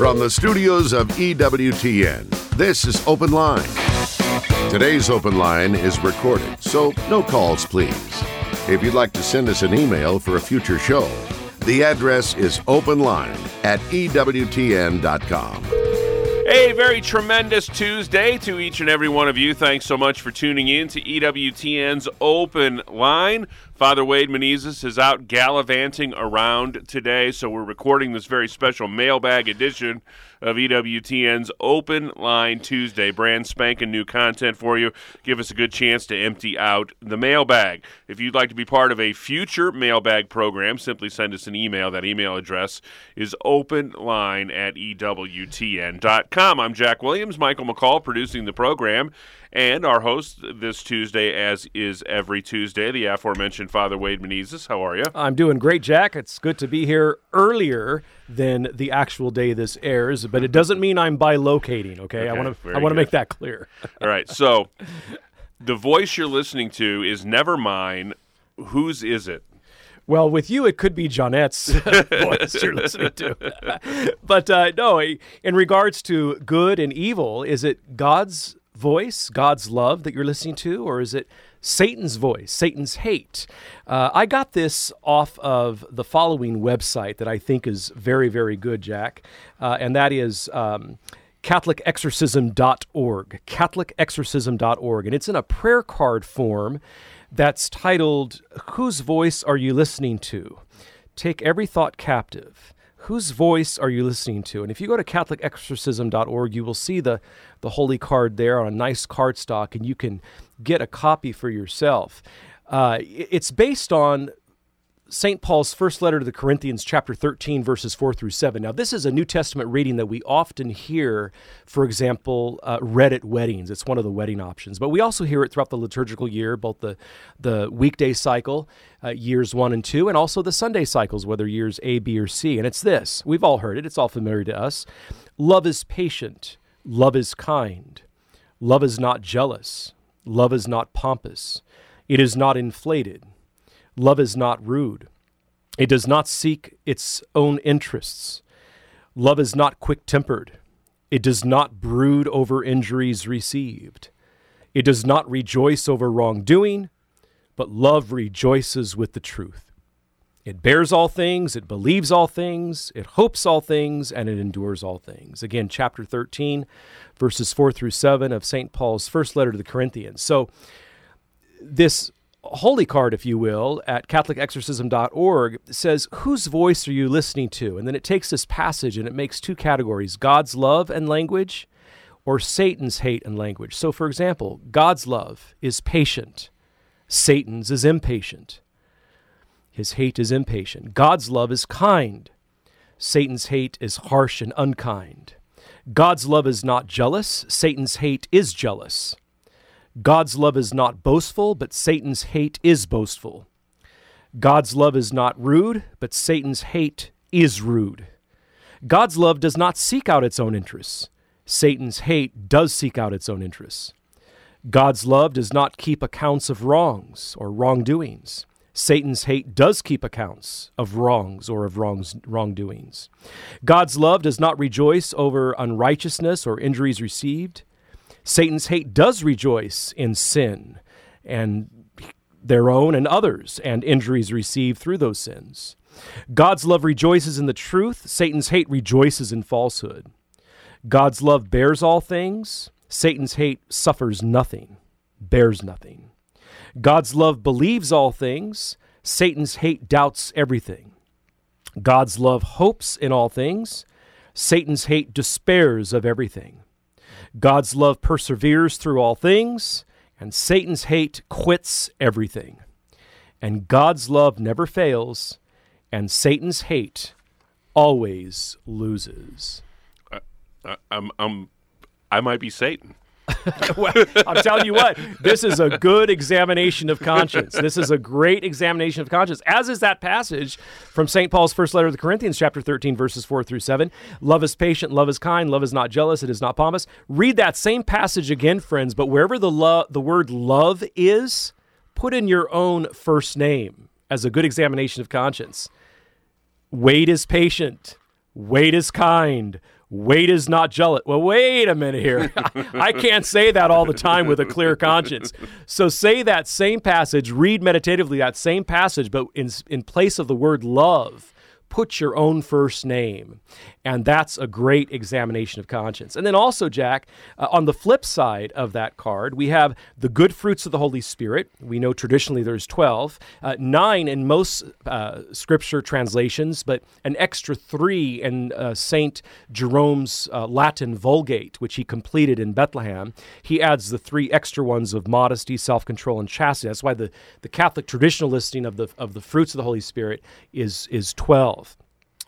From the studios of EWTN, this is Open Line. Today's Open Line is recorded, so no calls, please. If you'd like to send us an email for a future show, the address is openline at EWTN.com. A very tremendous Tuesday to each and every one of you. Thanks so much for tuning in to EWTN's Open Line. Father Wade Menezes is out gallivanting around today, so we're recording this very special mailbag edition of EWTN's Open Line Tuesday. Brand spanking new content for you. Give us a good chance to empty out the mailbag. If you'd like to be part of a future mailbag program, simply send us an email. That email address is openline at EWTN.com. I'm Jack Williams, Michael McCall producing the program, and our host this Tuesday, as is every Tuesday, the aforementioned Father Wade Menezes. How are you? I'm doing great, Jack. It's good to be here earlier than the actual day this airs, but it doesn't mean I'm bilocating. Okay, I Okay, want to I want to make that clear. All right, so the voice you're listening to is never mine. Whose is it? Well, with you, it could be Johnnette's voice you're listening to. but uh, no, in regards to good and evil, is it God's voice, God's love that you're listening to, or is it Satan's voice, Satan's hate? Uh, I got this off of the following website that I think is very, very good, Jack, uh, and that is. Um, CatholicExorcism.org, CatholicExorcism.org, and it's in a prayer card form that's titled, Whose Voice Are You Listening to? Take Every Thought Captive. Whose voice are you listening to? And if you go to CatholicExorcism.org, you will see the, the holy card there on a nice cardstock, and you can get a copy for yourself. Uh, it's based on St. Paul's first letter to the Corinthians, chapter 13, verses 4 through 7. Now, this is a New Testament reading that we often hear, for example, uh, read at weddings. It's one of the wedding options. But we also hear it throughout the liturgical year, both the, the weekday cycle, uh, years one and two, and also the Sunday cycles, whether years A, B, or C. And it's this we've all heard it, it's all familiar to us. Love is patient, love is kind, love is not jealous, love is not pompous, it is not inflated. Love is not rude. It does not seek its own interests. Love is not quick tempered. It does not brood over injuries received. It does not rejoice over wrongdoing, but love rejoices with the truth. It bears all things, it believes all things, it hopes all things, and it endures all things. Again, chapter 13, verses 4 through 7 of St. Paul's first letter to the Corinthians. So, this holy card, if you will, at CatholicExorcism.org says, Whose voice are you listening to? And then it takes this passage and it makes two categories God's love and language, or Satan's hate and language. So, for example, God's love is patient, Satan's is impatient. His hate is impatient. God's love is kind, Satan's hate is harsh and unkind. God's love is not jealous, Satan's hate is jealous. God's love is not boastful, but Satan's hate is boastful. God's love is not rude, but Satan's hate is rude. God's love does not seek out its own interests. Satan's hate does seek out its own interests. God's love does not keep accounts of wrongs or wrongdoings. Satan's hate does keep accounts of wrongs or of wrongs, wrongdoings. God's love does not rejoice over unrighteousness or injuries received. Satan's hate does rejoice in sin and their own and others and injuries received through those sins. God's love rejoices in the truth, Satan's hate rejoices in falsehood. God's love bears all things, Satan's hate suffers nothing, bears nothing. God's love believes all things, Satan's hate doubts everything. God's love hopes in all things, Satan's hate despairs of everything. God's love perseveres through all things, and Satan's hate quits everything. And God's love never fails, and Satan's hate always loses. I, I'm, I'm, I might be Satan. well, I'm telling you what, this is a good examination of conscience. This is a great examination of conscience, as is that passage from St. Paul's first letter to the Corinthians, chapter 13, verses 4 through 7. Love is patient, love is kind, love is not jealous, it is not pompous. Read that same passage again, friends, but wherever the, lo- the word love is, put in your own first name as a good examination of conscience. Wade is patient. Wade is kind. Wade is not jealous. Well, wait a minute here. I can't say that all the time with a clear conscience. So say that same passage, read meditatively that same passage, but in, in place of the word love, put your own first name. And that's a great examination of conscience. And then also, Jack, uh, on the flip side of that card, we have the good fruits of the Holy Spirit. We know traditionally there's 12, uh, nine in most uh, scripture translations, but an extra three in uh, St. Jerome's uh, Latin Vulgate, which he completed in Bethlehem. He adds the three extra ones of modesty, self control, and chastity. That's why the, the Catholic traditional listing of the, of the fruits of the Holy Spirit is, is 12.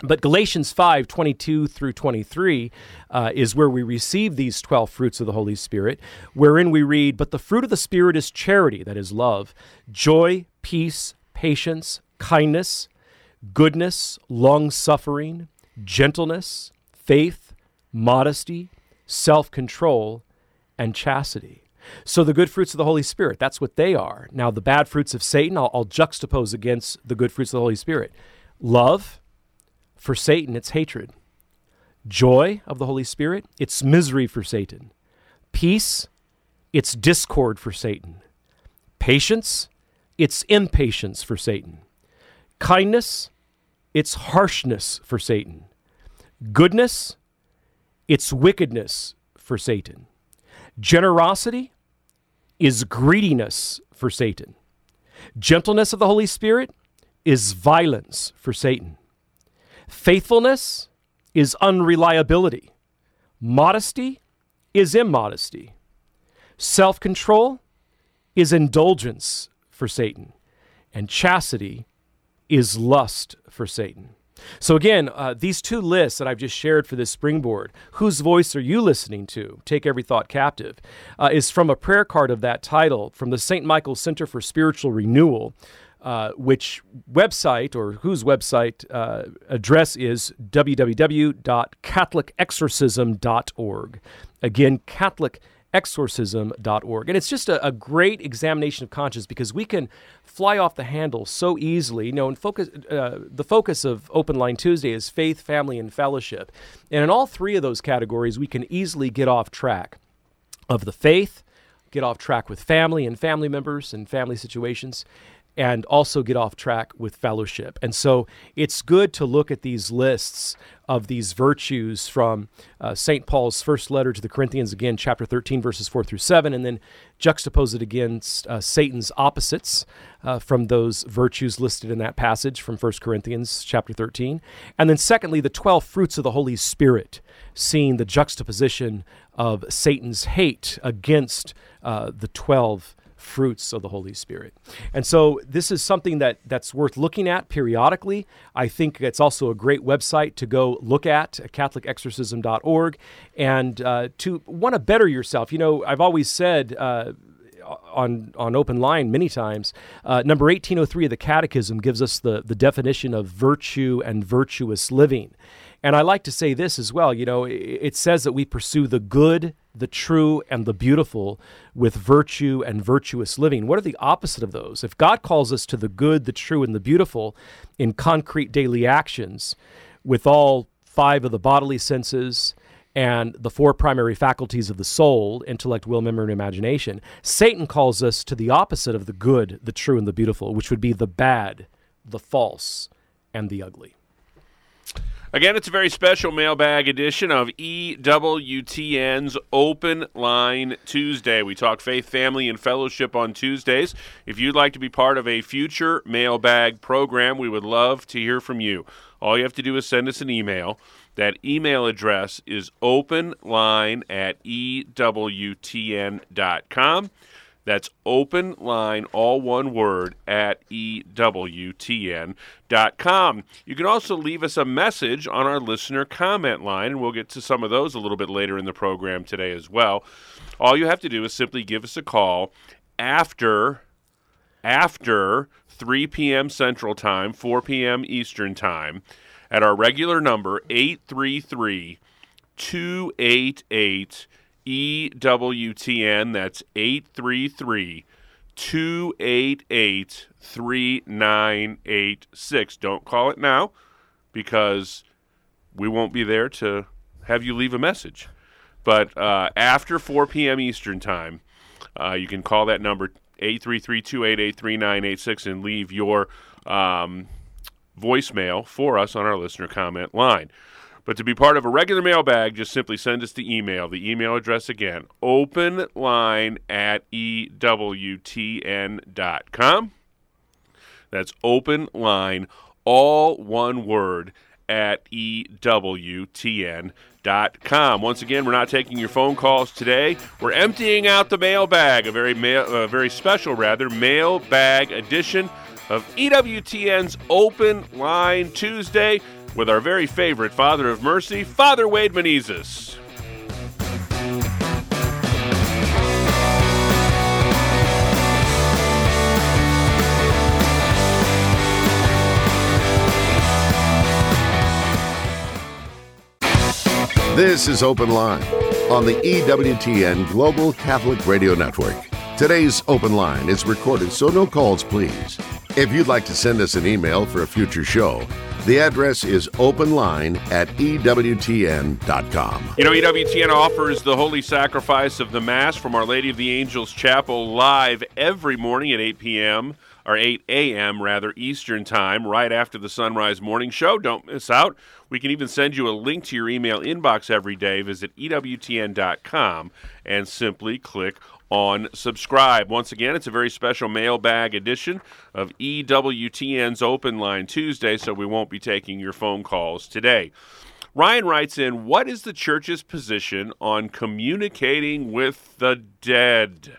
But Galatians 5 22 through 23 uh, is where we receive these 12 fruits of the Holy Spirit, wherein we read, But the fruit of the Spirit is charity, that is love, joy, peace, patience, kindness, goodness, long suffering, gentleness, faith, modesty, self control, and chastity. So the good fruits of the Holy Spirit, that's what they are. Now, the bad fruits of Satan, I'll, I'll juxtapose against the good fruits of the Holy Spirit love for Satan, it's hatred. Joy of the Holy Spirit, it's misery for Satan. Peace, it's discord for Satan. Patience, it's impatience for Satan. Kindness, it's harshness for Satan. Goodness, it's wickedness for Satan. Generosity is greediness for Satan. Gentleness of the Holy Spirit is violence for Satan. Faithfulness is unreliability. Modesty is immodesty. Self control is indulgence for Satan. And chastity is lust for Satan. So, again, uh, these two lists that I've just shared for this springboard, whose voice are you listening to? Take every thought captive, uh, is from a prayer card of that title from the St. Michael Center for Spiritual Renewal uh, which website or whose website uh, address is www.catholicexorcism.org. Again, catholicexorcism.org. And it's just a, a, great examination of conscience because we can fly off the handle so easily. You know, and focus, uh, the focus of Open Line Tuesday is faith, family, and fellowship. And in all three of those categories, we can easily get off track of the faith, get off track with family and family members and family situations and also get off track with fellowship. And so it's good to look at these lists of these virtues from uh, St. Paul's first letter to the Corinthians, again, chapter 13, verses 4 through 7, and then juxtapose it against uh, Satan's opposites uh, from those virtues listed in that passage from 1 Corinthians chapter 13. And then, secondly, the 12 fruits of the Holy Spirit, seeing the juxtaposition of Satan's hate against uh, the 12 fruits of the Holy Spirit. And so this is something that that's worth looking at periodically. I think it's also a great website to go look at, catholicexorcism.org, and uh, to want to better yourself. You know, I've always said. Uh, on on open line many times. Uh, number 1803 of the Catechism gives us the, the definition of virtue and virtuous living. And I like to say this as well. You know, it says that we pursue the good, the true, and the beautiful with virtue and virtuous living. What are the opposite of those? If God calls us to the good, the true, and the beautiful in concrete daily actions with all five of the bodily senses and the four primary faculties of the soul intellect, will, memory, and imagination Satan calls us to the opposite of the good, the true, and the beautiful, which would be the bad, the false, and the ugly. Again, it's a very special mailbag edition of EWTN's Open Line Tuesday. We talk faith, family, and fellowship on Tuesdays. If you'd like to be part of a future mailbag program, we would love to hear from you. All you have to do is send us an email. That email address is openline at EWTN.com. That's open line, all one word, at EWTN.com. You can also leave us a message on our listener comment line, and we'll get to some of those a little bit later in the program today as well. All you have to do is simply give us a call after after 3 p.m. Central Time, 4 p.m. Eastern Time, at our regular number, 833 288 EWTN. That's 833 288 3986. Don't call it now because we won't be there to have you leave a message. But uh, after 4 p.m. Eastern Time, uh, you can call that number 833-288-3986 and leave your um, voicemail for us on our listener comment line. But to be part of a regular mailbag, just simply send us the email. The email address again, openline at ewtn.com. That's open line, all one word, at EWTN.com. Once again, we're not taking your phone calls today. We're emptying out the mailbag, a very, uh, very special, rather, mailbag edition of EWTN's Open Line Tuesday with our very favorite Father of Mercy, Father Wade Menezes. This is Open Line on the EWTN Global Catholic Radio Network. Today's Open Line is recorded, so no calls, please. If you'd like to send us an email for a future show, the address is openline at EWTN.com. You know, EWTN offers the Holy Sacrifice of the Mass from Our Lady of the Angels Chapel live every morning at 8 p.m. or 8 a.m. rather Eastern Time, right after the Sunrise Morning Show. Don't miss out. We can even send you a link to your email inbox every day. Visit EWTN.com and simply click on subscribe. Once again, it's a very special mailbag edition of EWTN's Open Line Tuesday, so we won't be taking your phone calls today. Ryan writes in, What is the church's position on communicating with the dead?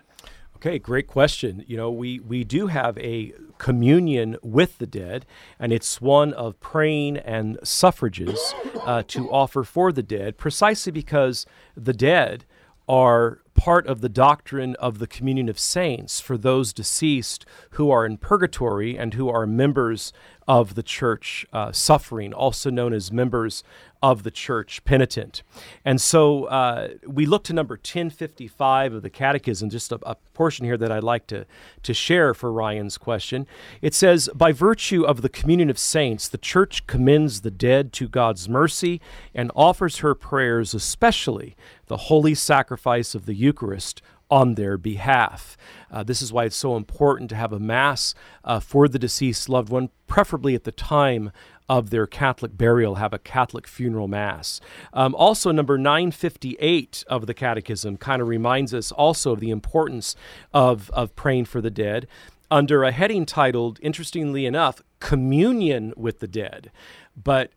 Okay, great question. You know, we, we do have a communion with the dead, and it's one of praying and suffrages uh, to offer for the dead, precisely because the dead are part of the doctrine of the communion of saints for those deceased who are in purgatory and who are members of the church uh, suffering, also known as members of the church penitent. And so uh, we look to number 1055 of the Catechism, just a, a, portion here that I'd like to, to share for Ryan's question. It says, By virtue of the communion of saints, the church commends the dead to God's mercy and offers her prayers, especially the holy sacrifice of the Eucharist, on their behalf. Uh, this is why it's so important to have a Mass uh, for the deceased loved one, preferably at the time of their Catholic burial, have a Catholic funeral Mass. Um, also, number 958 of the Catechism kind of reminds us also of the importance of, of praying for the dead under a heading titled, interestingly enough, Communion with the Dead. But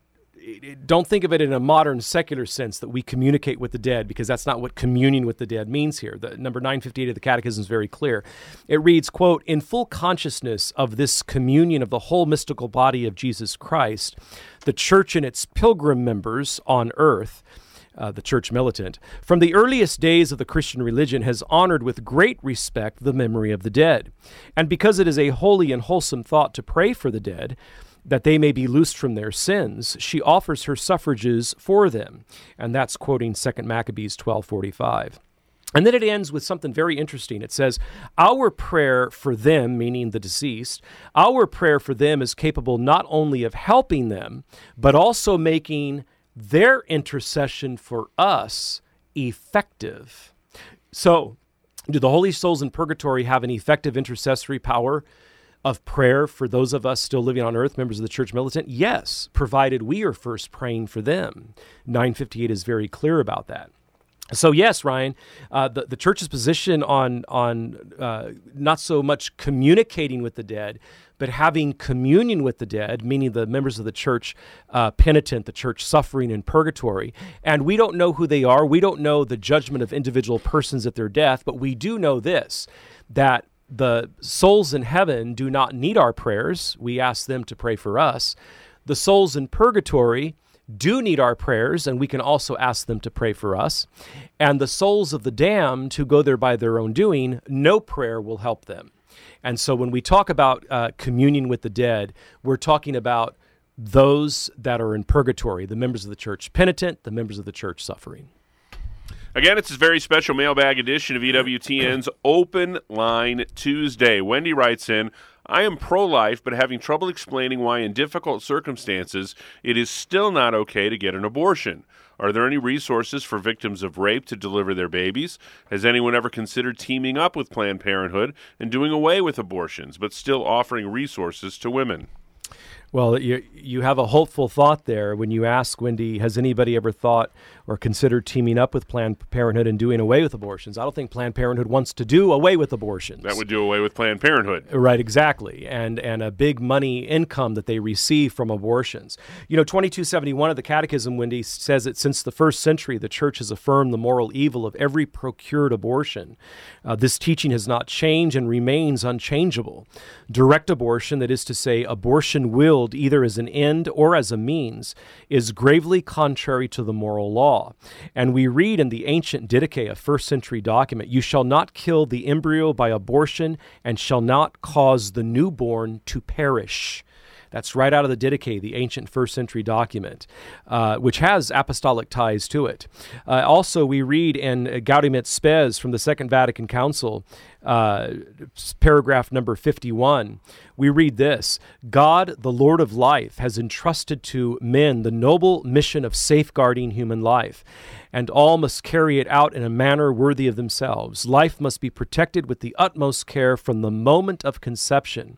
don't think of it in a modern secular sense that we communicate with the dead because that's not what communion with the dead means here the number 958 of the catechism is very clear it reads quote in full consciousness of this communion of the whole mystical body of jesus christ the church and its pilgrim members on earth uh, the church militant, from the earliest days of the Christian religion, has honored with great respect the memory of the dead. And because it is a holy and wholesome thought to pray for the dead, that they may be loosed from their sins, she offers her suffrages for them. And that's quoting 2 Maccabees 1245. And then it ends with something very interesting. It says, Our prayer for them, meaning the deceased, our prayer for them is capable not only of helping them, but also making their intercession for us effective. So, do the holy souls in purgatory have an effective intercessory power of prayer for those of us still living on earth, members of the church militant? Yes, provided we are first praying for them. 958 is very clear about that. So yes, Ryan, uh, the the church's position on on uh, not so much communicating with the dead, but having communion with the dead, meaning the members of the church uh, penitent, the church suffering in purgatory, and we don't know who they are. We don't know the judgment of individual persons at their death, but we do know this: that the souls in heaven do not need our prayers. We ask them to pray for us. The souls in purgatory do need our prayers, and we can also ask them to pray for us. And the souls of the damned who go there by their own doing, no prayer will help them. And so when we talk about uh, communion with the dead, we're talking about those that are in purgatory, the members of the church penitent, the members of the church suffering. Again, it's a very special mailbag edition of EWTN's Open Line Tuesday. Wendy writes in, I am pro life, but having trouble explaining why, in difficult circumstances, it is still not okay to get an abortion. Are there any resources for victims of rape to deliver their babies? Has anyone ever considered teaming up with Planned Parenthood and doing away with abortions, but still offering resources to women? Well, you, you have a hopeful thought there when you ask, Wendy, has anybody ever thought or consider teaming up with Planned Parenthood and doing away with abortions? I don't think Planned Parenthood wants to do away with abortions. That would do away with Planned Parenthood. Right, exactly. And, and a big money income that they receive from abortions. You know, 2271 of the Catechism, Wendy, says that since the first century, the church has affirmed the moral evil of every procured abortion. Uh, this teaching has not changed and remains unchangeable. Direct abortion, that is to say, abortion willed either as an end or as a means is gravely contrary to the moral law. And we read in the ancient Didache, a first century document, you shall not kill the embryo by abortion and shall not cause the newborn to perish. That's right out of the Didache, the ancient first century document, uh, which has apostolic ties to it. Uh, also, we read in Gaudium et Spes from the Second Vatican Council, uh, paragraph number 51, we read this God, the Lord of life, has entrusted to men the noble mission of safeguarding human life, and all must carry it out in a manner worthy of themselves. Life must be protected with the utmost care from the moment of conception.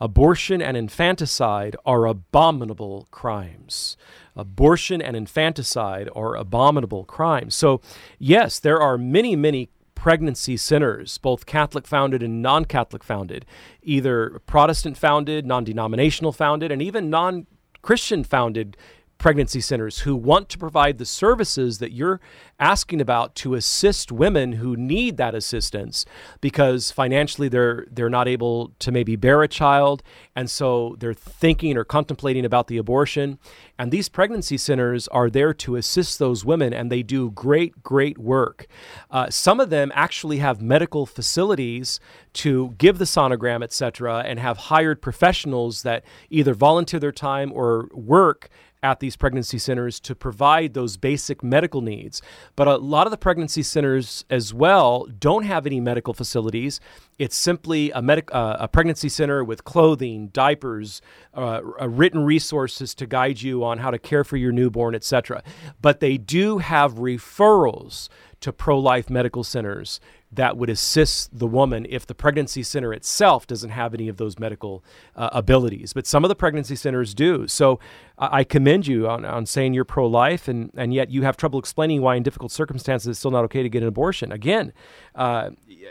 Abortion and infanticide are abominable crimes. Abortion and infanticide are abominable crimes. So, yes, there are many, many pregnancy centers, both Catholic founded and non Catholic founded, either Protestant founded, non denominational founded, and even non Christian founded pregnancy centers who want to provide the services that you're asking about to assist women who need that assistance because financially they're they're not able to maybe bear a child. And so they're thinking or contemplating about the abortion. And these pregnancy centers are there to assist those women and they do great great work. Uh, some of them actually have medical facilities to give the sonogram etc and have hired professionals that either volunteer their time or work at these pregnancy centers to provide those basic medical needs. But a lot of the pregnancy centers as well don't have any medical facilities. It's simply a, medic, uh, a pregnancy center with clothing, diapers, uh, written resources to guide you on how to care for your newborn, etc. But they do have referrals to pro life medical centers that would assist the woman if the pregnancy center itself doesn't have any of those medical uh, abilities. But some of the pregnancy centers do. So I commend you on, on saying you're pro life, and, and yet you have trouble explaining why, in difficult circumstances, it's still not okay to get an abortion. Again, uh,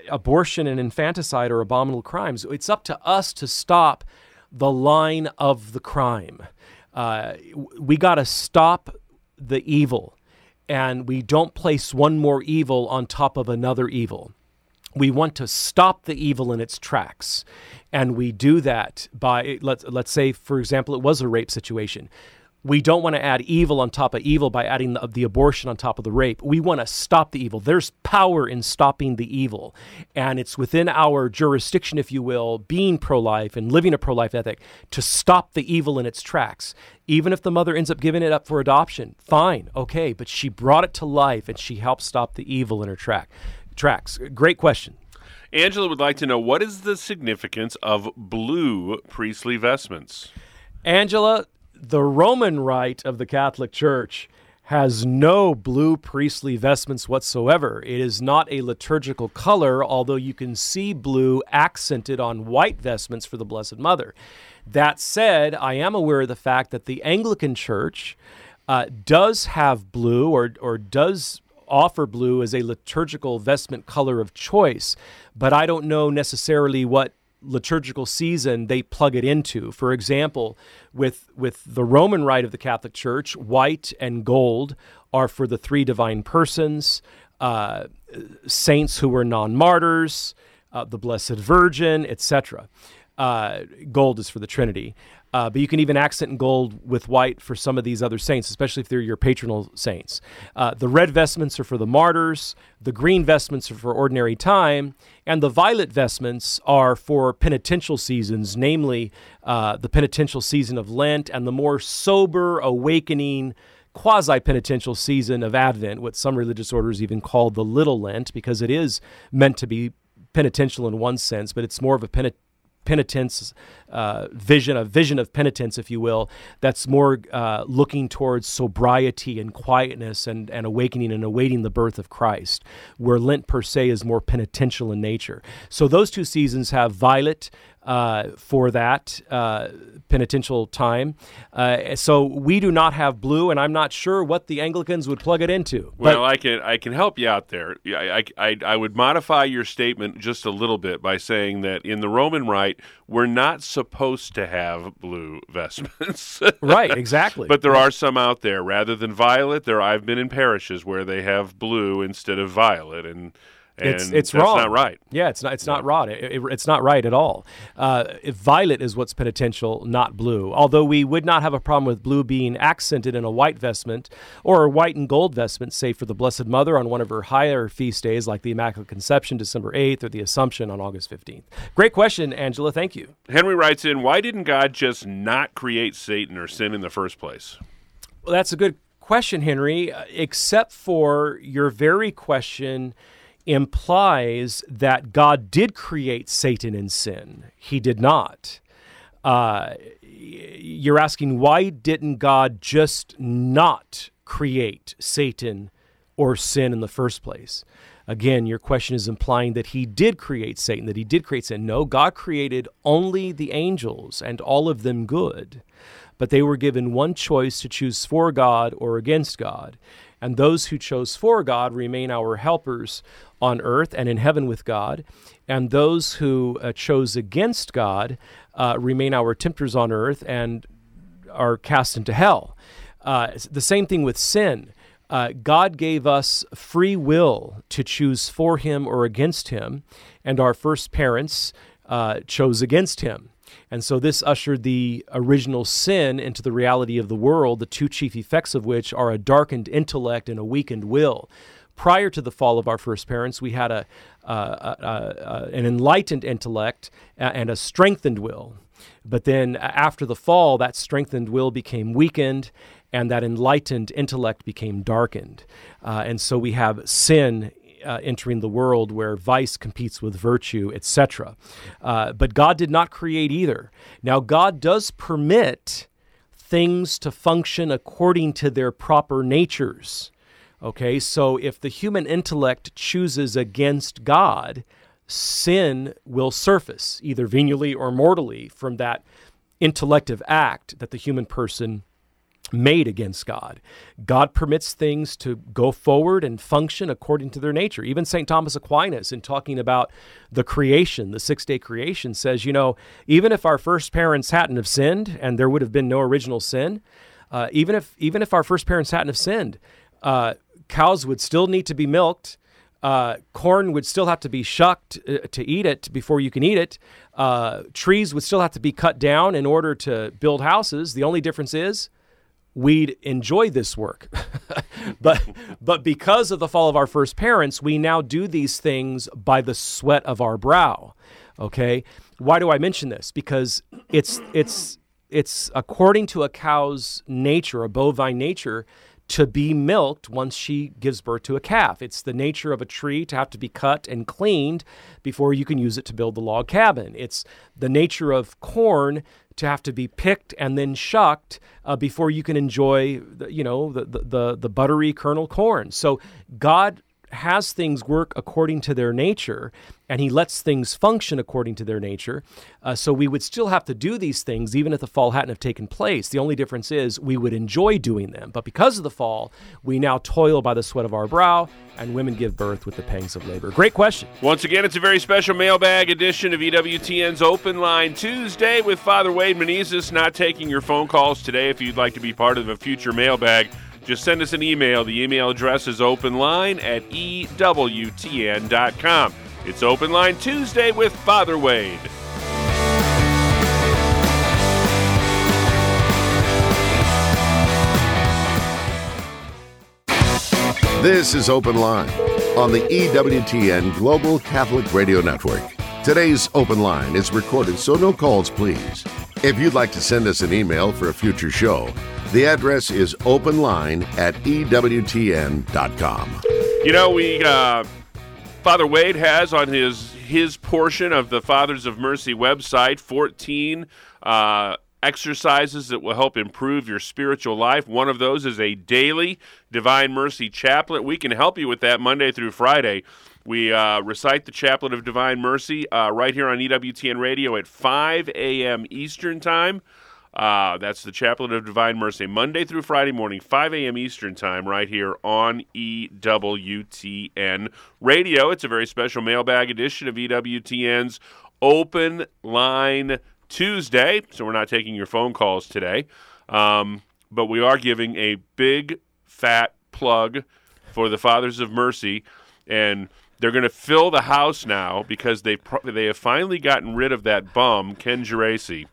abortion and infanticide are abominable crimes. It's up to us to stop the line of the crime. Uh, we got to stop the evil and we don't place one more evil on top of another evil. We want to stop the evil in its tracks. And we do that by, let's, let's say, for example, it was a rape situation we don't want to add evil on top of evil by adding the, the, abortion on top of the rape. We want to stop the evil. There's power in stopping the evil. And it's within our jurisdiction, if you will, being pro life and living a pro life ethic to stop the evil in its tracks. Even if the mother ends up giving it up for adoption, fine, okay, but she brought it to life and she helped stop the evil in her track. Tracks. Great question. Angela would like to know what is the significance of blue priestly vestments? Angela, the Roman rite of the Catholic Church has no blue priestly vestments whatsoever. It is not a liturgical color, although you can see blue accented on white vestments for the Blessed Mother. That said, I am aware of the fact that the Anglican Church uh, does have blue or, or does offer blue as a liturgical vestment color of choice, but I don't know necessarily what liturgical season they plug it into. For example, with with the Roman rite of the Catholic Church, white and gold are for the three divine persons, uh, saints who were non-martyrs, uh, the Blessed Virgin, etc. Uh, gold is for the Trinity. Uh, but you can even accent in gold with white for some of these other saints, especially if they're your patronal saints. Uh, the red vestments are for the martyrs, the green vestments are for ordinary time, and the violet vestments are for penitential seasons, namely uh, the penitential season of Lent and the more sober, awakening, quasi penitential season of Advent, what some religious orders even call the Little Lent, because it is meant to be penitential in one sense, but it's more of a penitence uh, vision, a vision of penitence, if you will, that's more uh, looking towards sobriety and quietness and, and awakening and awaiting the birth of Christ, where Lent per se is more penitential in nature. So those two seasons have violet uh, for that uh, penitential time. Uh, so we do not have blue, and I'm not sure what the Anglicans would plug it into. Well, I can I can help you out there. I, I, I would modify your statement just a little bit by saying that in the Roman Rite, we're not supposed to have blue vestments. right, exactly. but there are some out there. Rather than violet, there I've been in parishes where they have blue instead of violet, and it's it's wrong. not right. Yeah, it's not it's not right. It, it, it's not right at all. Uh, violet is what's penitential, not blue. Although we would not have a problem with blue being accented in a white vestment or a white and gold vestment, say for the Blessed Mother on one of her higher feast days, like the Immaculate Conception, December eighth, or the Assumption on August fifteenth. Great question, Angela. Thank you. Henry writes in: Why didn't God just not create Satan or sin in the first place? Well, that's a good question, Henry. Uh, except for your very question implies that God did create Satan in sin. He did not. Uh, you're asking why didn't God just not create Satan or sin in the first place? Again, your question is implying that he did create Satan, that he did create sin. No, God created only the angels and all of them good. But they were given one choice to choose for God or against God. And those who chose for God remain our helpers on earth and in heaven with God. And those who uh, chose against God uh, remain our tempters on earth and are cast into hell. Uh, the same thing with sin. Uh, God gave us free will to choose for Him or against Him, and our first parents uh, chose against Him. And so this ushered the original sin into the reality of the world, the two chief effects of which are a darkened intellect and a weakened will. Prior to the fall of our first parents, we had a, uh, uh, an enlightened intellect and a strengthened will. But then after the fall, that strengthened will became weakened and that enlightened intellect became darkened. Uh, and so we have sin uh, entering the world where vice competes with virtue, etc. Uh, but God did not create either. Now, God does permit things to function according to their proper natures. Okay, so if the human intellect chooses against God, sin will surface, either venially or mortally, from that intellective act that the human person made against God. God permits things to go forward and function according to their nature. Even St. Thomas Aquinas, in talking about the creation, the six day creation, says, you know, even if our first parents hadn't have sinned and there would have been no original sin, uh, even if even if our first parents hadn't have sinned, uh, cows would still need to be milked. Uh, corn would still have to be shucked uh, to eat it before you can eat it. Uh, trees would still have to be cut down in order to build houses. The only difference is we'd enjoy this work. but but because of the fall of our first parents, we now do these things by the sweat of our brow. Okay? Why do I mention this? Because it's it's it's according to a cow's nature, a bovine nature, to be milked once she gives birth to a calf. It's the nature of a tree to have to be cut and cleaned before you can use it to build the log cabin. It's the nature of corn to have to be picked and then shucked uh, before you can enjoy, the, you know, the, the, the buttery kernel corn. So God has things work according to their nature and he lets things function according to their nature. Uh, so we would still have to do these things even if the fall hadn't have taken place. The only difference is we would enjoy doing them. But because of the fall, we now toil by the sweat of our brow and women give birth with the pangs of labor. Great question. Once again, it's a very special mailbag edition of EWTN's Open Line Tuesday with Father Wade Menezes. Not taking your phone calls today. If you'd like to be part of a future mailbag, just send us an email. The email address is openline at EWTN.com. It's Open Line Tuesday with Father Wade. This is Open Line on the EWTN Global Catholic Radio Network. Today's Open Line is recorded, so no calls, please. If you'd like to send us an email for a future show, the address is openline at EWTN.com. You know, we uh, Father Wade has on his his portion of the Fathers of Mercy website 14 uh, exercises that will help improve your spiritual life. One of those is a daily Divine Mercy chaplet. We can help you with that Monday through Friday. We uh, recite the Chaplet of Divine Mercy uh, right here on EWTN Radio at 5 a.m. Eastern Time. Uh, that's the Chaplet of Divine Mercy, Monday through Friday morning, 5 a.m. Eastern Time, right here on EWTN Radio. It's a very special mailbag edition of EWTN's Open Line Tuesday, so we're not taking your phone calls today. Um, but we are giving a big, fat plug for the Fathers of Mercy. And they're going to fill the house now because they pro- they have finally gotten rid of that bum Ken Geraci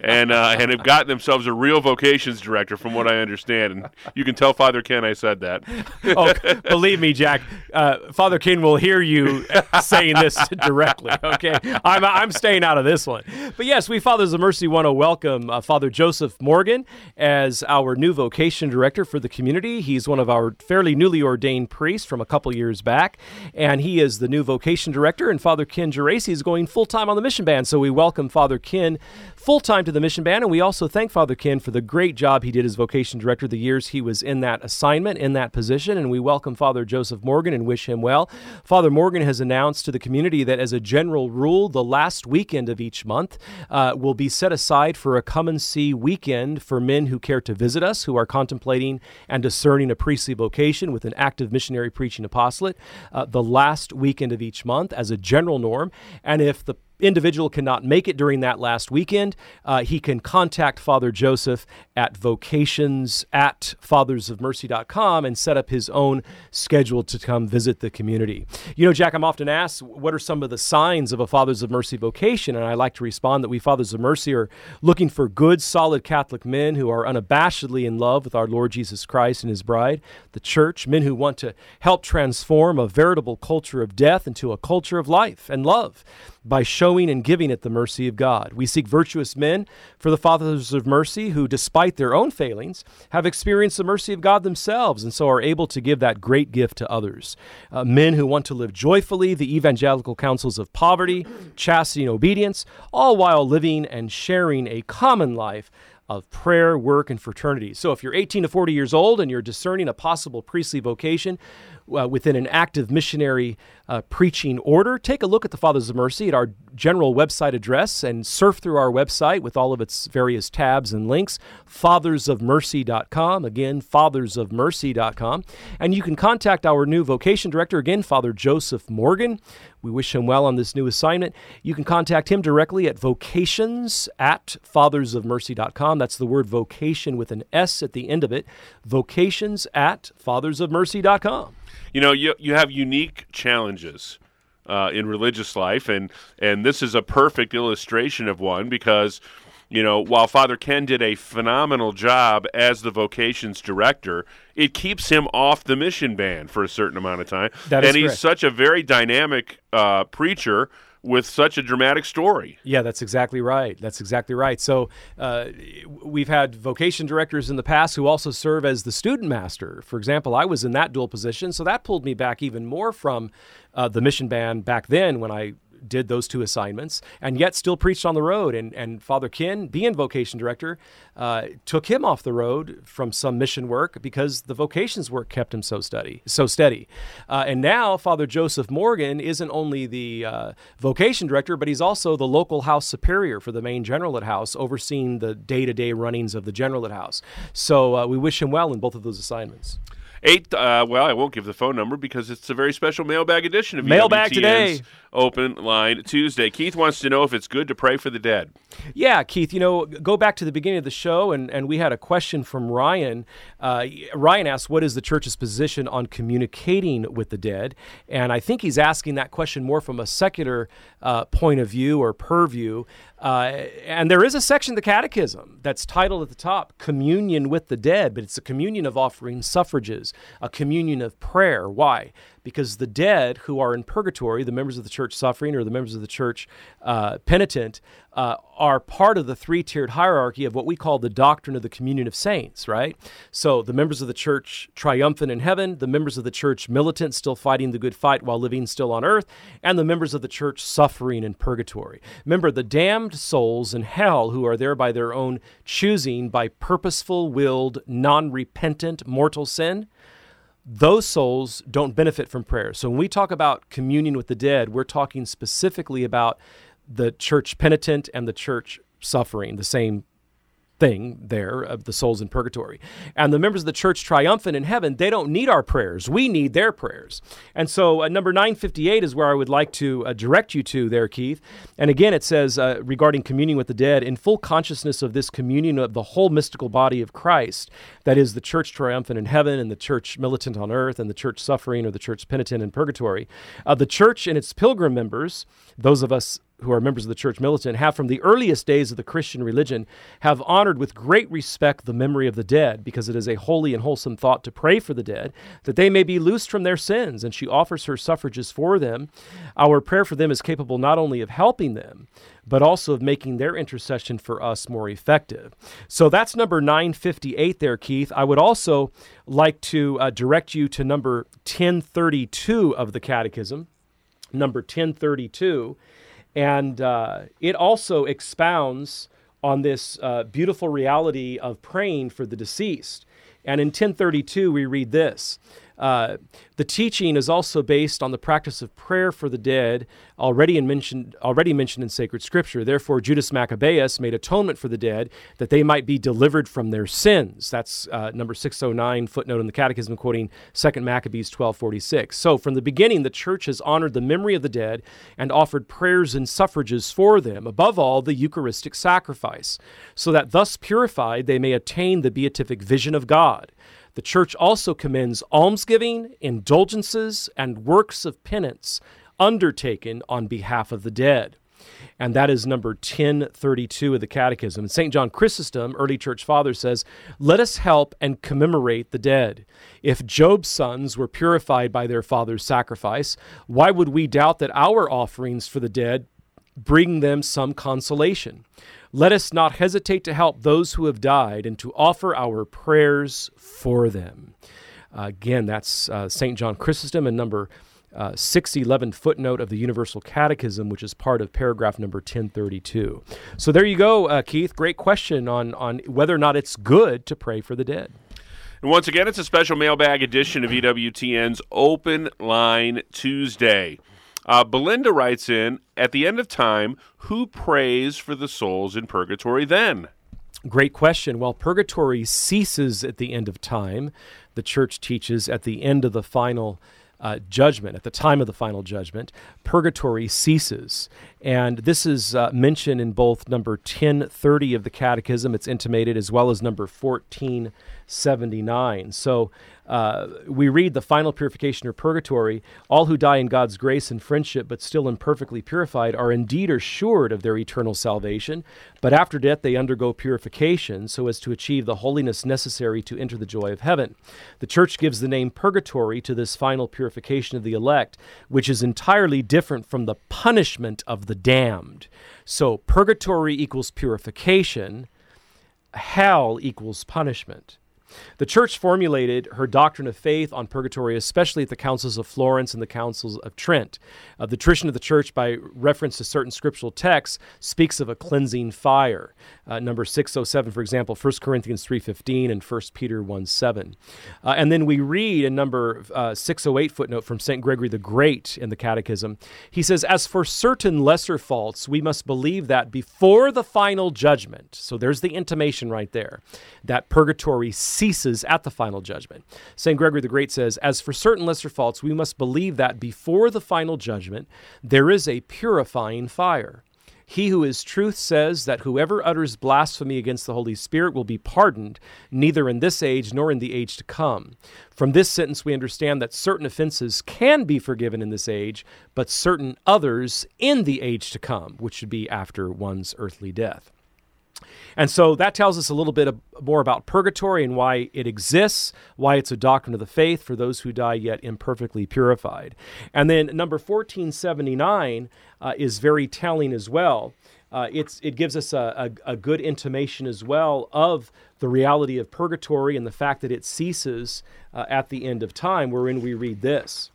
and uh, and have gotten themselves a real vocations director, from what I understand. And you can tell Father Ken I said that. oh, believe me, Jack. Uh, Father Ken will hear you saying this directly. Okay, I'm I'm staying out of this one. But yes, we Fathers of Mercy want to welcome uh, Father Joseph Morgan as our new vocation director for the community. He's one of our fairly newly ordained priests from a couple years back, and he is the new vocation director. And Father Ken Geraci is going full time on the mission band. So we welcome Father Ken full time to the mission band. And we also thank Father Ken for the great job he did as vocation director the years he was in that assignment, in that position. And we welcome Father Joseph Morgan and wish him well. Father Morgan has announced to the community that, as a general rule, the last weekend of each month uh, will be set aside for a come and see weekend for men who care to visit us, who are contemplating and discerning a priestly vocation with an active missionary preaching apostolate. Uh, the last weekend of each month as a general norm. And if the individual cannot make it during that last weekend, uh, he can contact Father Joseph at vocations at fathersofmercy.com and set up his own schedule to come visit the community. You know, Jack, I'm often asked, what are some of the signs of a Fathers of Mercy vocation? And I like to respond that we Fathers of Mercy are looking for good, solid Catholic men who are unabashedly in love with our Lord Jesus Christ and his bride, the church, men who want to help transform a veritable culture of death into a culture of life and love by showing and giving it the mercy of God. We seek virtuous men for the Fathers of Mercy who, despite their own failings, have experienced the mercy of God themselves and so are able to give that great gift to others. Uh, men who want to live joyfully the evangelical counsels of poverty, chastity, and obedience, all while living and sharing a common life of prayer, work, and fraternity. So if you're 18 to 40 years old and you're discerning a possible priestly vocation, uh, within an active missionary uh, preaching order, take a look at the Fathers of Mercy at our general website address and surf through our website with all of its various tabs and links, fathersofmercy.com. Again, fathersofmercy.com. And you can contact our new vocation director, again, Father Joseph Morgan. We wish him well on this new assignment. You can contact him directly at vocations at fathersofmercy.com. That's the word vocation with an S at the end of it. Vocations at fathersofmercy.com you know, you you have unique challenges uh, in religious life, and and this is a perfect illustration of one because. You know, while Father Ken did a phenomenal job as the vocations director, it keeps him off the mission band for a certain amount of time. That is and he's correct. such a very dynamic uh, preacher with such a dramatic story. Yeah, that's exactly right. That's exactly right. So uh, we've had vocation directors in the past who also serve as the student master. For example, I was in that dual position, so that pulled me back even more from uh, the mission band back then when I did those two assignments and yet still preached on the road. And, and Father Ken, being vocation director, uh, took him off the road from some mission work because the vocations work kept him so steady. So steady. Uh, and now Father Joseph Morgan isn't only the uh, vocation director, but he's also the local house superior for the main generalate house, overseeing the day-to-day runnings of the generalate house. So uh, we wish him well in both of those assignments. Eight. Uh, well, I won't give the phone number because it's a very special mailbag edition of mailbag today. Open Line Tuesday. Keith wants to know if it's good to pray for the dead. Yeah, Keith. You know, go back to the beginning of the show, and and we had a question from Ryan. Uh, Ryan asked, "What is the church's position on communicating with the dead?" And I think he's asking that question more from a secular uh, point of view or purview. Uh, and there is a section of the Catechism that's titled at the top Communion with the Dead, but it's a communion of offering suffrages, a communion of prayer. Why? Because the dead who are in purgatory, the members of the church, suffering or the members of the church uh, penitent uh, are part of the three tiered hierarchy of what we call the doctrine of the communion of saints, right? So the members of the church triumphant in heaven, the members of the church militant, still fighting the good fight while living still on earth, and the members of the church suffering in purgatory. Remember, the damned souls in hell who are there by their own choosing, by purposeful, willed, non repentant mortal sin those souls don't benefit from prayer. So when we talk about communion with the dead, we're talking specifically about the church penitent and the church suffering, the same thing there of the souls in purgatory. And the members of the church triumphant in heaven, they don't need our prayers. We need their prayers. And so uh, number 958 is where I would like to uh, direct you to there, Keith. And again, it says uh, regarding communion with the dead, in full consciousness of this communion of the whole mystical body of Christ, that is the church triumphant in heaven and the church militant on earth and the church suffering or the church penitent in purgatory. Uh, the church and its pilgrim members, those of us who are members of the church militant have from the earliest days of the Christian religion have honored with great respect the memory of the dead because it is a holy and wholesome thought to pray for the dead that they may be loosed from their sins and she offers her suffrages for them our prayer for them is capable not only of helping them but also of making their intercession for us more effective. So that's number 958 there, Keith. I would also like to uh, direct you to number 1032 of the Catechism. Number 1032 and uh, it also expounds on this uh, beautiful reality of praying for the deceased. And in 1032, we read this uh, the teaching is also based on the practice of prayer for the dead, already mentioned already mentioned in sacred scripture. Therefore, Judas Maccabeus made atonement for the dead that they might be delivered from their sins. That's uh, number 609 footnote in the Catechism, quoting Second Maccabees 12:46. So, from the beginning, the Church has honored the memory of the dead and offered prayers and suffrages for them. Above all, the Eucharistic sacrifice, so that thus purified they may attain the beatific vision of God. The church also commends almsgiving, indulgences, and works of penance undertaken on behalf of the dead. And that is number 1032 of the Catechism. St. John Chrysostom, early church father, says, Let us help and commemorate the dead. If Job's sons were purified by their father's sacrifice, why would we doubt that our offerings for the dead bring them some consolation? Let us not hesitate to help those who have died and to offer our prayers for them. Uh, again, that's uh, St. John Chrysostom and number uh, 611 footnote of the Universal Catechism, which is part of paragraph number 1032. So there you go, uh, Keith. Great question on, on whether or not it's good to pray for the dead. And once again, it's a special mailbag edition of EWTN's Open Line Tuesday. Uh, Belinda writes in At the end of time, who prays for the souls in purgatory then? Great question. Well, purgatory ceases at the end of time. The church teaches at the end of the final uh, judgment, at the time of the final judgment, purgatory ceases. And this is uh, mentioned in both number 1030 of the Catechism, it's intimated, as well as number 1479. So uh, we read the final purification or purgatory all who die in God's grace and friendship, but still imperfectly purified, are indeed assured of their eternal salvation. But after death, they undergo purification so as to achieve the holiness necessary to enter the joy of heaven. The church gives the name purgatory to this final purification of the elect, which is entirely different from the punishment of the damned. So, purgatory equals purification, hell equals punishment. The church formulated her doctrine of faith on purgatory, especially at the councils of Florence and the councils of Trent. Uh, the tradition of the church, by reference to certain scriptural texts, speaks of a cleansing fire. Uh, number 607, for example, 1 Corinthians 3.15 and 1 Peter 1.7. Uh, and then we read in number uh, 608 footnote from St. Gregory the Great in the Catechism, he says, As for certain lesser faults, we must believe that before the final judgment, so there's the intimation right there, that purgatory ceases at the final judgment. St. Gregory the Great says, As for certain lesser faults, we must believe that before the final judgment, there is a purifying fire. He who is truth says that whoever utters blasphemy against the Holy Spirit will be pardoned, neither in this age nor in the age to come. From this sentence, we understand that certain offenses can be forgiven in this age, but certain others in the age to come, which should be after one's earthly death. And so that tells us a little bit of, more about purgatory and why it exists, why it's a doctrine of the faith for those who die yet imperfectly purified. And then number 1479 uh, is very telling as well. Uh, it gives us a, a, a good intimation as well of the reality of purgatory and the fact that it ceases uh, at the end of time, wherein we read this.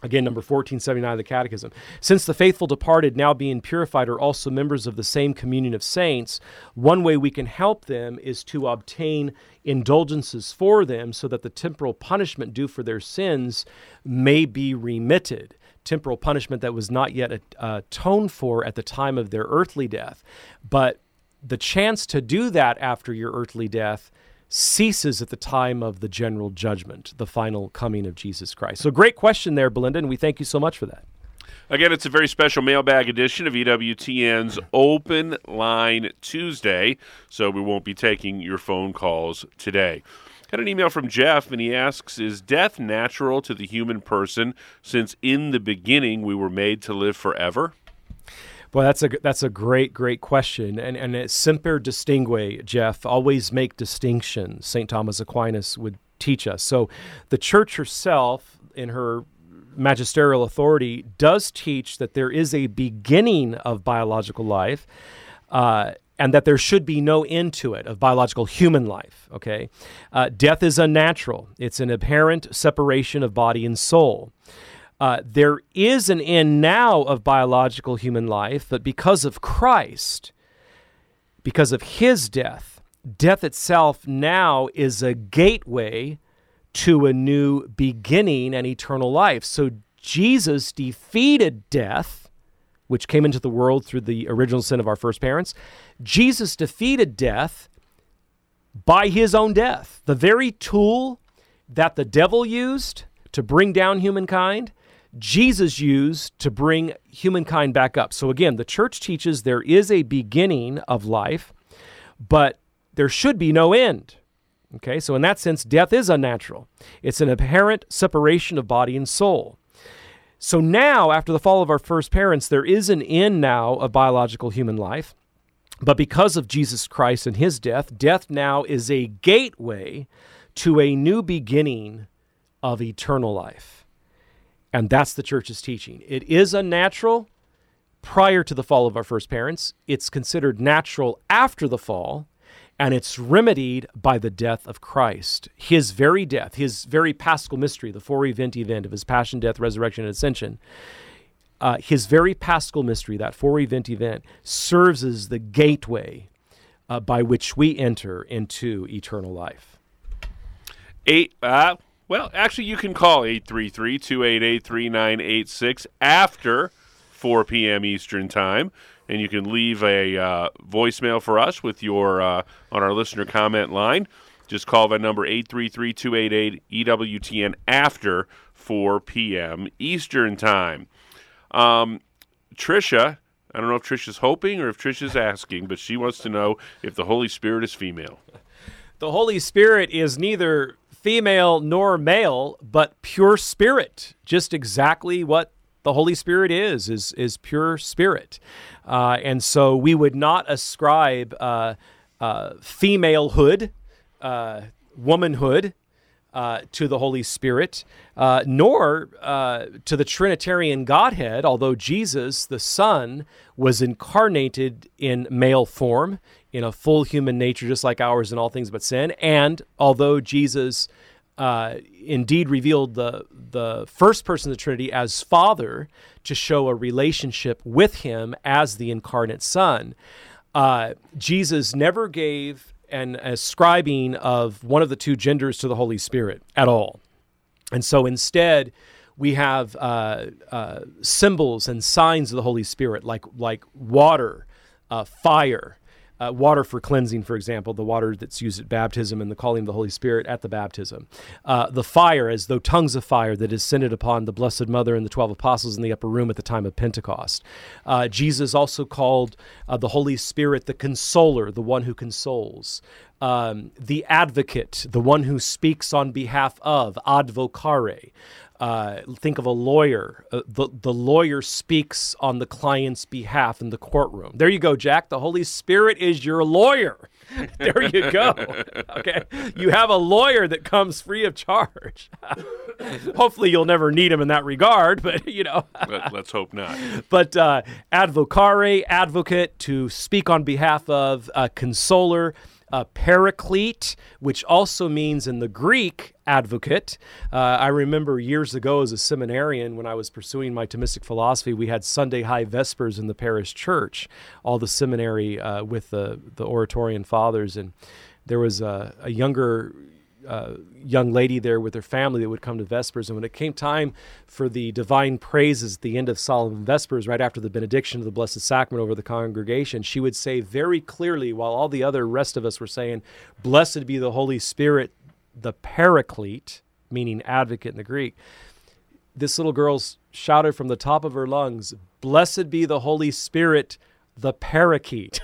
Again, number 1479 of the Catechism. Since the faithful departed, now being purified, are also members of the same communion of saints, one way we can help them is to obtain indulgences for them so that the temporal punishment due for their sins may be remitted. Temporal punishment that was not yet uh, atoned for at the time of their earthly death. But the chance to do that after your earthly death ceases at the time of the general judgment, the final coming of Jesus Christ. So, great question there, Belinda, and we thank you so much for that. Again, it's a very special mailbag edition of EWTN's Open Line Tuesday, so we won't be taking your phone calls today. Got an email from Jeff, and he asks Is death natural to the human person since in the beginning we were made to live forever? Well, that's a that's a great great question, and and it's semper distingue, Jeff. Always make distinctions. Saint Thomas Aquinas would teach us. So, the Church herself, in her magisterial authority, does teach that there is a beginning of biological life. Uh, and that there should be no end to it of biological human life. Okay, uh, death is unnatural; it's an apparent separation of body and soul. Uh, there is an end now of biological human life, but because of Christ, because of his death, death itself now is a gateway to a new beginning and eternal life. So Jesus defeated death, which came into the world through the original sin of our first parents. Jesus defeated death by his own death. The very tool that the devil used to bring down humankind Jesus used to bring humankind back up. So, again, the church teaches there is a beginning of life, but there should be no end. Okay, so in that sense, death is unnatural. It's an apparent separation of body and soul. So now, after the fall of our first parents, there is an end now of biological human life. But because of Jesus Christ and his death, death now is a gateway to a new beginning of eternal life. And that's the church's teaching. It is unnatural prior to the fall of our first parents, it's considered natural after the fall, and it's remedied by the death of Christ. His very death, his very paschal mystery, the four event event of his passion, death, resurrection, and ascension. Uh, his very paschal mystery, that four event event, serves as the gateway uh, by which we enter into eternal life. Eight, uh, well, actually, you can call 833 288 3986 after 4 p.m. Eastern Time, and you can leave a uh, voicemail for us with your uh, on our listener comment line. Just call that number 833 288 EWTN after 4 p.m. Eastern Time. Um, Trisha, I don't know if Trisha's hoping or if Trisha's asking, but she wants to know if the Holy Spirit is female. The Holy Spirit is neither female nor male, but pure spirit. Just exactly what the Holy Spirit is is is pure spirit, uh, and so we would not ascribe uh, uh, femalehood, uh, womanhood. Uh, to the Holy Spirit, uh, nor to the Trinitarian Godhead, although Jesus, the Son, was incarnated in male form in a full human nature, just like ours in all things but sin. And although Jesus uh, indeed revealed the the first person of the Trinity as Father to show a relationship with Him as the incarnate Son, uh, Jesus never gave an ascribing of one of the two genders to the Holy Spirit at all. And so instead, we have uh, uh, symbols and signs of the Holy Spirit, like like water, uh, fire, uh, water for cleansing, for example, the water that's used at baptism and the calling of the Holy Spirit at the baptism. Uh, the fire, as though tongues of fire that descended upon the Blessed Mother and the 12 apostles in the upper room at the time of Pentecost. Uh, Jesus also called uh, the Holy Spirit the consoler, the one who consoles. um, the advocate, the one who speaks on behalf of, advocare. Uh, think of a lawyer. Uh, the, the lawyer speaks on the client's behalf in the courtroom. There you go, Jack. The Holy Spirit is your lawyer. there you go. Okay. You have a lawyer that comes free of charge. Hopefully, you'll never need him in that regard, but you know. Let, us hope not. But uh, advocare, advocate, to speak on behalf of, a consoler uh, paraclete, which also means in the Greek advocate. Uh, I remember years ago as a seminarian when I was pursuing my Thomistic philosophy, we had Sunday high vespers in the parish church, all the seminary uh, with the, the Oratorian fathers. And there was a, a younger young lady there with her family that would come to Vespers. And when it came time for the divine praises at the end of Solemn Vespers, right after the benediction of the Blessed Sacrament over the congregation, she would say very clearly, while all the other rest of us were saying, Blessed be the Holy Spirit, the Paraclete, meaning advocate in the Greek. This little girl shouted from the top of her lungs, Blessed be the Holy Spirit, the parakeet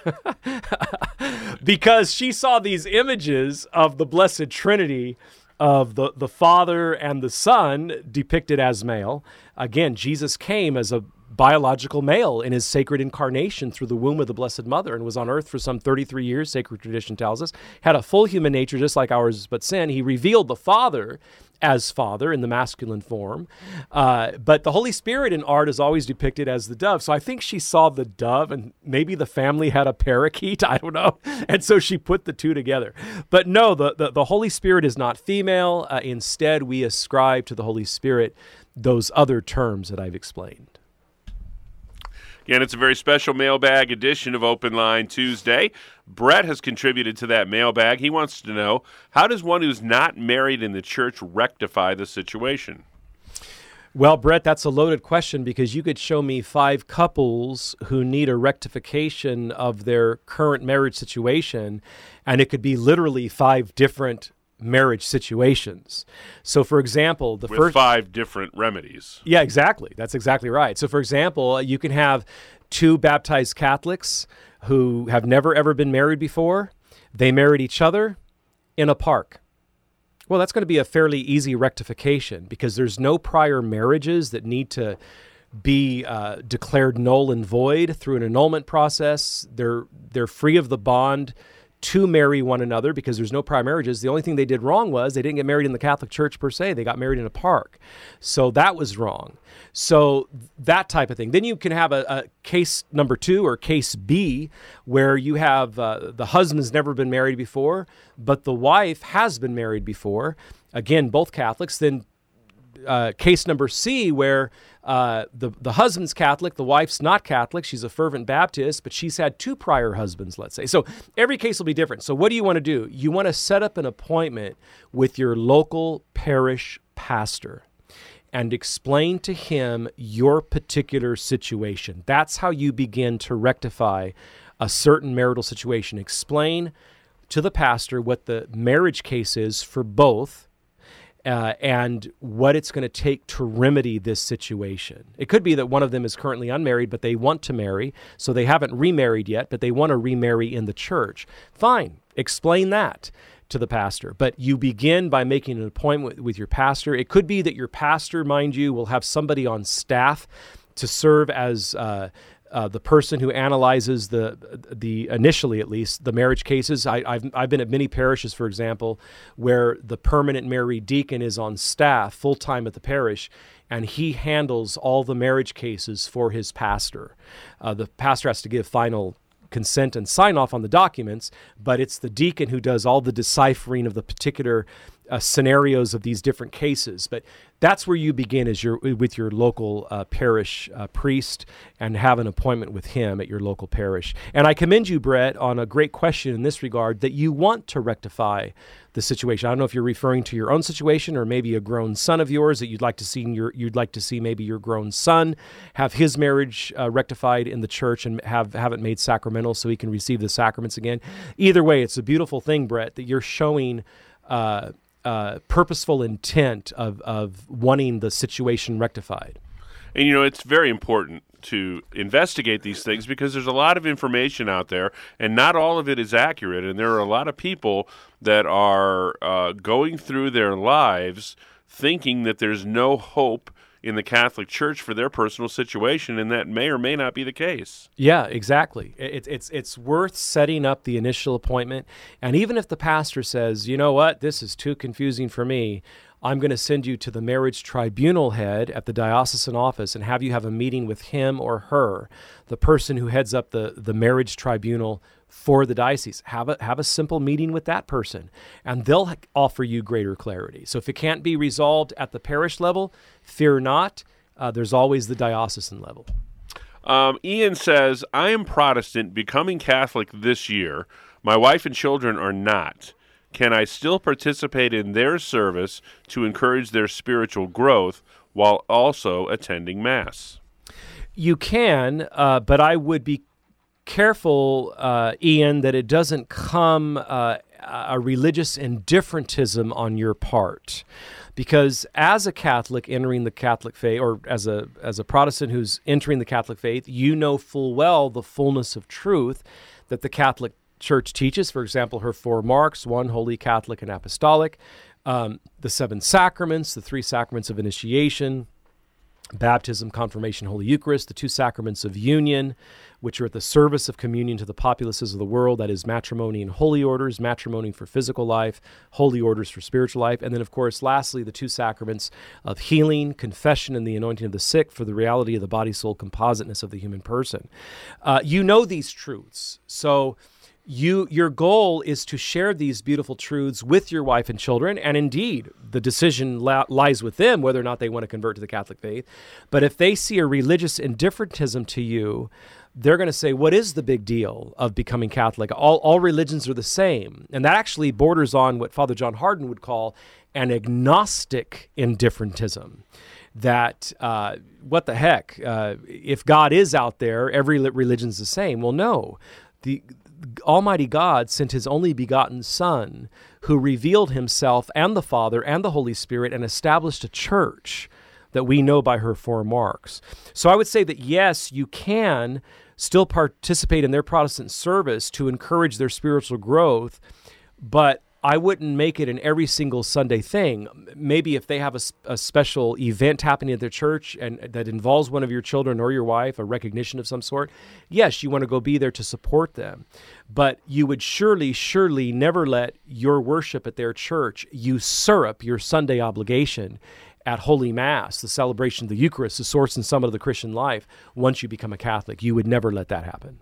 because she saw these images of the Blessed Trinity of the, the Father and the Son depicted as male. Again, Jesus came as a biological male in his sacred incarnation through the womb of the Blessed Mother and was on earth for some 33 years, sacred tradition tells us. Had a full human nature just like ours, but sin. He revealed the Father as Father in the masculine form. Uh, but the Holy Spirit in art is always depicted as the dove. So I think she saw the dove and maybe the family had a parakeet. I don't know. And so she put the two together. But no, the, the, the Holy Spirit is not female. Uh, instead, we ascribe to the Holy Spirit those other terms that I've explained. Again, it's a very special mailbag edition of Open Line Tuesday. Brett has contributed to that mailbag. He wants to know how does one who's not married in the church rectify the situation? Well, Brett, that's a loaded question because you could show me five couples who need a rectification of their current marriage situation, and it could be literally five different marriage situations. So, for example, the With first five different remedies. Yeah, exactly. That's exactly right. So, for example, you can have two baptized Catholics who have never ever been married before. They married each other in a park. Well, that's going to be a fairly easy rectification because there's no prior marriages that need to be uh, declared null and void through an annulment process. They're they're free of the bond to marry one another because there's no prior marriages. The only thing they did wrong was they didn't get married in the Catholic Church per se. They got married in a park. So that was wrong. So that type of thing. Then you can have a, a case number two or case B where you have uh, the husband's never been married before, but the wife has been married before. Again, both Catholics. Then uh, case number C where uh, the the husband's Catholic, the wife's not Catholic. She's a fervent Baptist, but she's had two prior husbands, let's say. So every case will be different. So what do you want to do? You want to set up an appointment with your local parish pastor and explain to him your particular situation. That's how you begin to rectify a certain marital situation. Explain to the pastor what the marriage case is for both uh, and what it's going to take to remedy this situation. It could be that one of them is currently unmarried, but they want to marry, so they haven't remarried yet, but they want to remarry in the church. Fine, explain that to the pastor. But you begin by making an appointment with your pastor. It could be that your pastor, mind you, will have somebody on staff to serve as uh, uh, the person who analyzes the the initially at least the marriage cases. I, have I've been at many parishes, for example, where the permanent married deacon is on staff full time at the parish, and he handles all the marriage cases for his pastor. Uh, the pastor has to give final consent and sign off on the documents, but it's the deacon who does all the deciphering of the particular uh, scenarios of these different cases. But that's where you begin as your with your local uh, parish uh, priest and have an appointment with him at your local parish. And I commend you, Brett, on a great question in this regard that you want to rectify the situation. I don't know if you're referring to your own situation or maybe a grown son of yours that you'd like to see your you'd like to see maybe your grown son have his marriage uh, rectified in the church and have have it made sacramental so he can receive the sacraments again. Either way, it's a beautiful thing, Brett, that you're showing. Uh, uh, purposeful intent of, of wanting the situation rectified. And you know, it's very important to investigate these things because there's a lot of information out there, and not all of it is accurate. And there are a lot of people that are uh, going through their lives thinking that there's no hope in the Catholic Church for their personal situation, and that may or may not be the case. Yeah, exactly. It, it's it's worth setting up the initial appointment, and even if the pastor says, you know what, this is too confusing for me, I'm going to send you to the marriage tribunal head at the diocesan office and have you have a meeting with him or her, the person who heads up the, the marriage tribunal for the diocese. Have a, have a simple meeting with that person, and they'll offer you greater clarity. So if it can't be resolved at the parish level, fear not. Uh, there's always the diocesan level. Um, Ian says, I am Protestant, becoming Catholic this year. My wife and children are not can I still participate in their service to encourage their spiritual growth while also attending Mass? You can, uh, but I would be careful, uh, Ian, that it doesn't come uh, a religious indifferentism on your part. Because as a Catholic entering the Catholic faith, or as a, as a Protestant who's entering the Catholic faith, you know full well the fullness of truth that the Catholic Church teaches. For example, her four marks one, holy, Catholic, and apostolic, um, the seven sacraments, the three sacraments of initiation, baptism, confirmation, Holy Eucharist, the two sacraments of union, which are at the service of communion to the populaces of the world, that is matrimony and holy orders, matrimony for physical life, holy orders for spiritual life, and then, of course, lastly, the two sacraments of healing, confession, and the anointing of the sick for the reality of the body soul compositeness of the human person. Uh, you know these truths. So, you your goal is to share these beautiful truths with your wife and children. And indeed the decision la- lies with them whether or not they want to convert to the catholic faith. But if they see a religious indifferentism to you they're going to say what is the big deal of becoming catholic? All, all religions are the same. And that actually borders on what father john hardon would call an agnostic indifferentism. That uh, what the heck? Uh, if god is out there every religion's the same. Well no. The Almighty God sent his only begotten Son, who revealed himself and the Father and the Holy Spirit and established a church that we know by her four marks. So I would say that yes, you can still participate in their Protestant service to encourage their spiritual growth, but I wouldn't make it an every single Sunday thing. Maybe if they have a, a, special event happening at their church and that involves one of your children or your wife, a recognition of some sort, yes, you want to go be there to support them. But you would surely, surely never let your worship at their church usurp your Sunday obligation at Holy Mass, the celebration of the Eucharist, the source and summit of the Christian life, once you become a Catholic. You would never let that happen.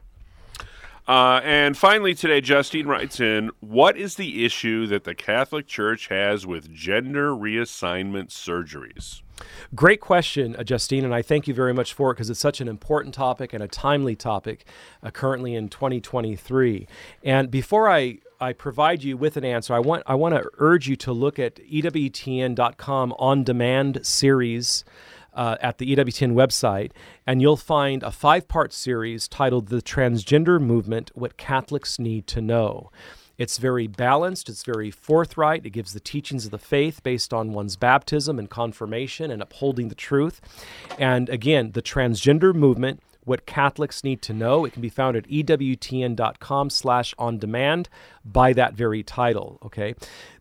Uh, and finally, today, Justine writes in What is the issue that the Catholic Church has with gender reassignment surgeries? Great question, uh, Justine, and I thank you very much for it because it's such an important topic and a timely topic uh, currently in 2023. And before I I provide you with an answer, I want I want to urge you to look at EWTN.com on demand series uh, at the EWTN website, and you'll find a five part series titled The Transgender Movement What Catholics Need to Know. It's very balanced, it's very forthright. It gives the teachings of the faith based on one's baptism and confirmation and upholding the truth. And again, the transgender movement what Catholics need to know. It can be found at ewtn.com slash on demand by that very title. Okay.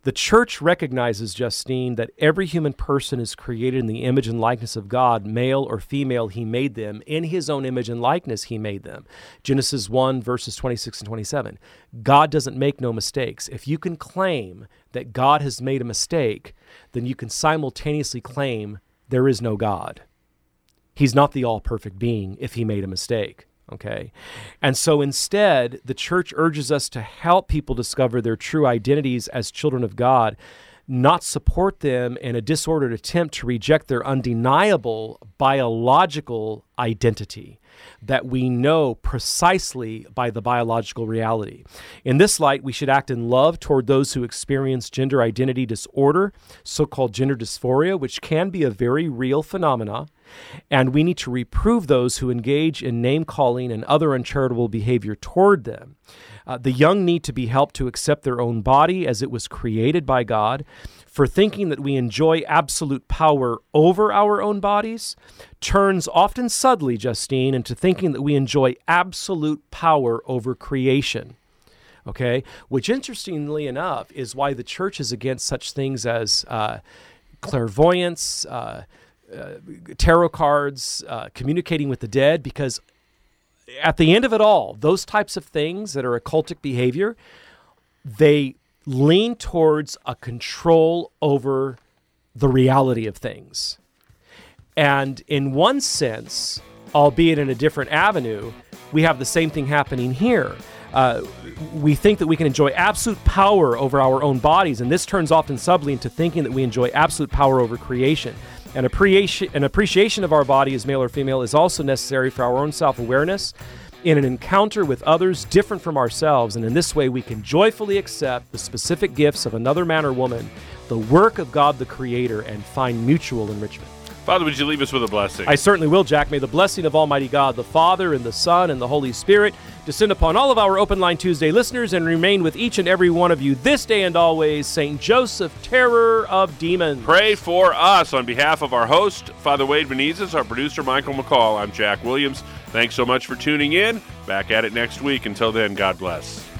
The church recognizes, Justine, that every human person is created in the image and likeness of God, male or female, he made them. In his own image and likeness, he made them. Genesis 1, verses 26 and 27. God doesn't make no mistakes. If you can claim that God has made a mistake, then you can simultaneously claim there is no God he's not the all perfect being if he made a mistake. Okay. And so instead, the church urges us to help people discover their true identities as children of God, not support them in a disordered attempt to reject their undeniable biological identity that we know precisely by the biological reality. In this light, we should act in love toward those who experience gender identity disorder, so called gender dysphoria, which can be a very real phenomena. And we need to reprove those who engage in name calling and other uncharitable behavior toward them. Uh, the young need to be helped to accept their own body as it was created by God. For thinking that we enjoy absolute power over our own bodies turns often subtly, Justine, into thinking that we enjoy absolute power over creation. Okay? Which, interestingly enough, is why the church is against such things as uh, clairvoyance, uh, uh, tarot cards, uh, communicating with the dead, because at the end of it all, those types of things that are occultic behavior, they lean towards a control over the reality of things. And in one sense, albeit in a different avenue, we have the same thing happening here. Uh, we think that we can enjoy absolute power over our own bodies, and this turns often subtly into thinking that we enjoy absolute power over creation. An appreciation, an appreciation of our body as male or female is also necessary for our own self awareness in an encounter with others different from ourselves, and in this way we can joyfully accept the specific gifts of another man or woman, the work of God the Creator, and find mutual enrichment. Father, would you leave us with a blessing? I certainly will, Jack. May the blessing of Almighty God, the Father, and the Son, and the Holy Spirit descend upon all of our Open Line Tuesday listeners and remain with each and every one of you this day and always. St. Joseph, terror of demons. Pray for us on behalf of our host, Father Wade Menezes, our producer, Michael McCall. I'm Jack Williams. Thanks so much for tuning in. Back at it next week. Until then, God bless.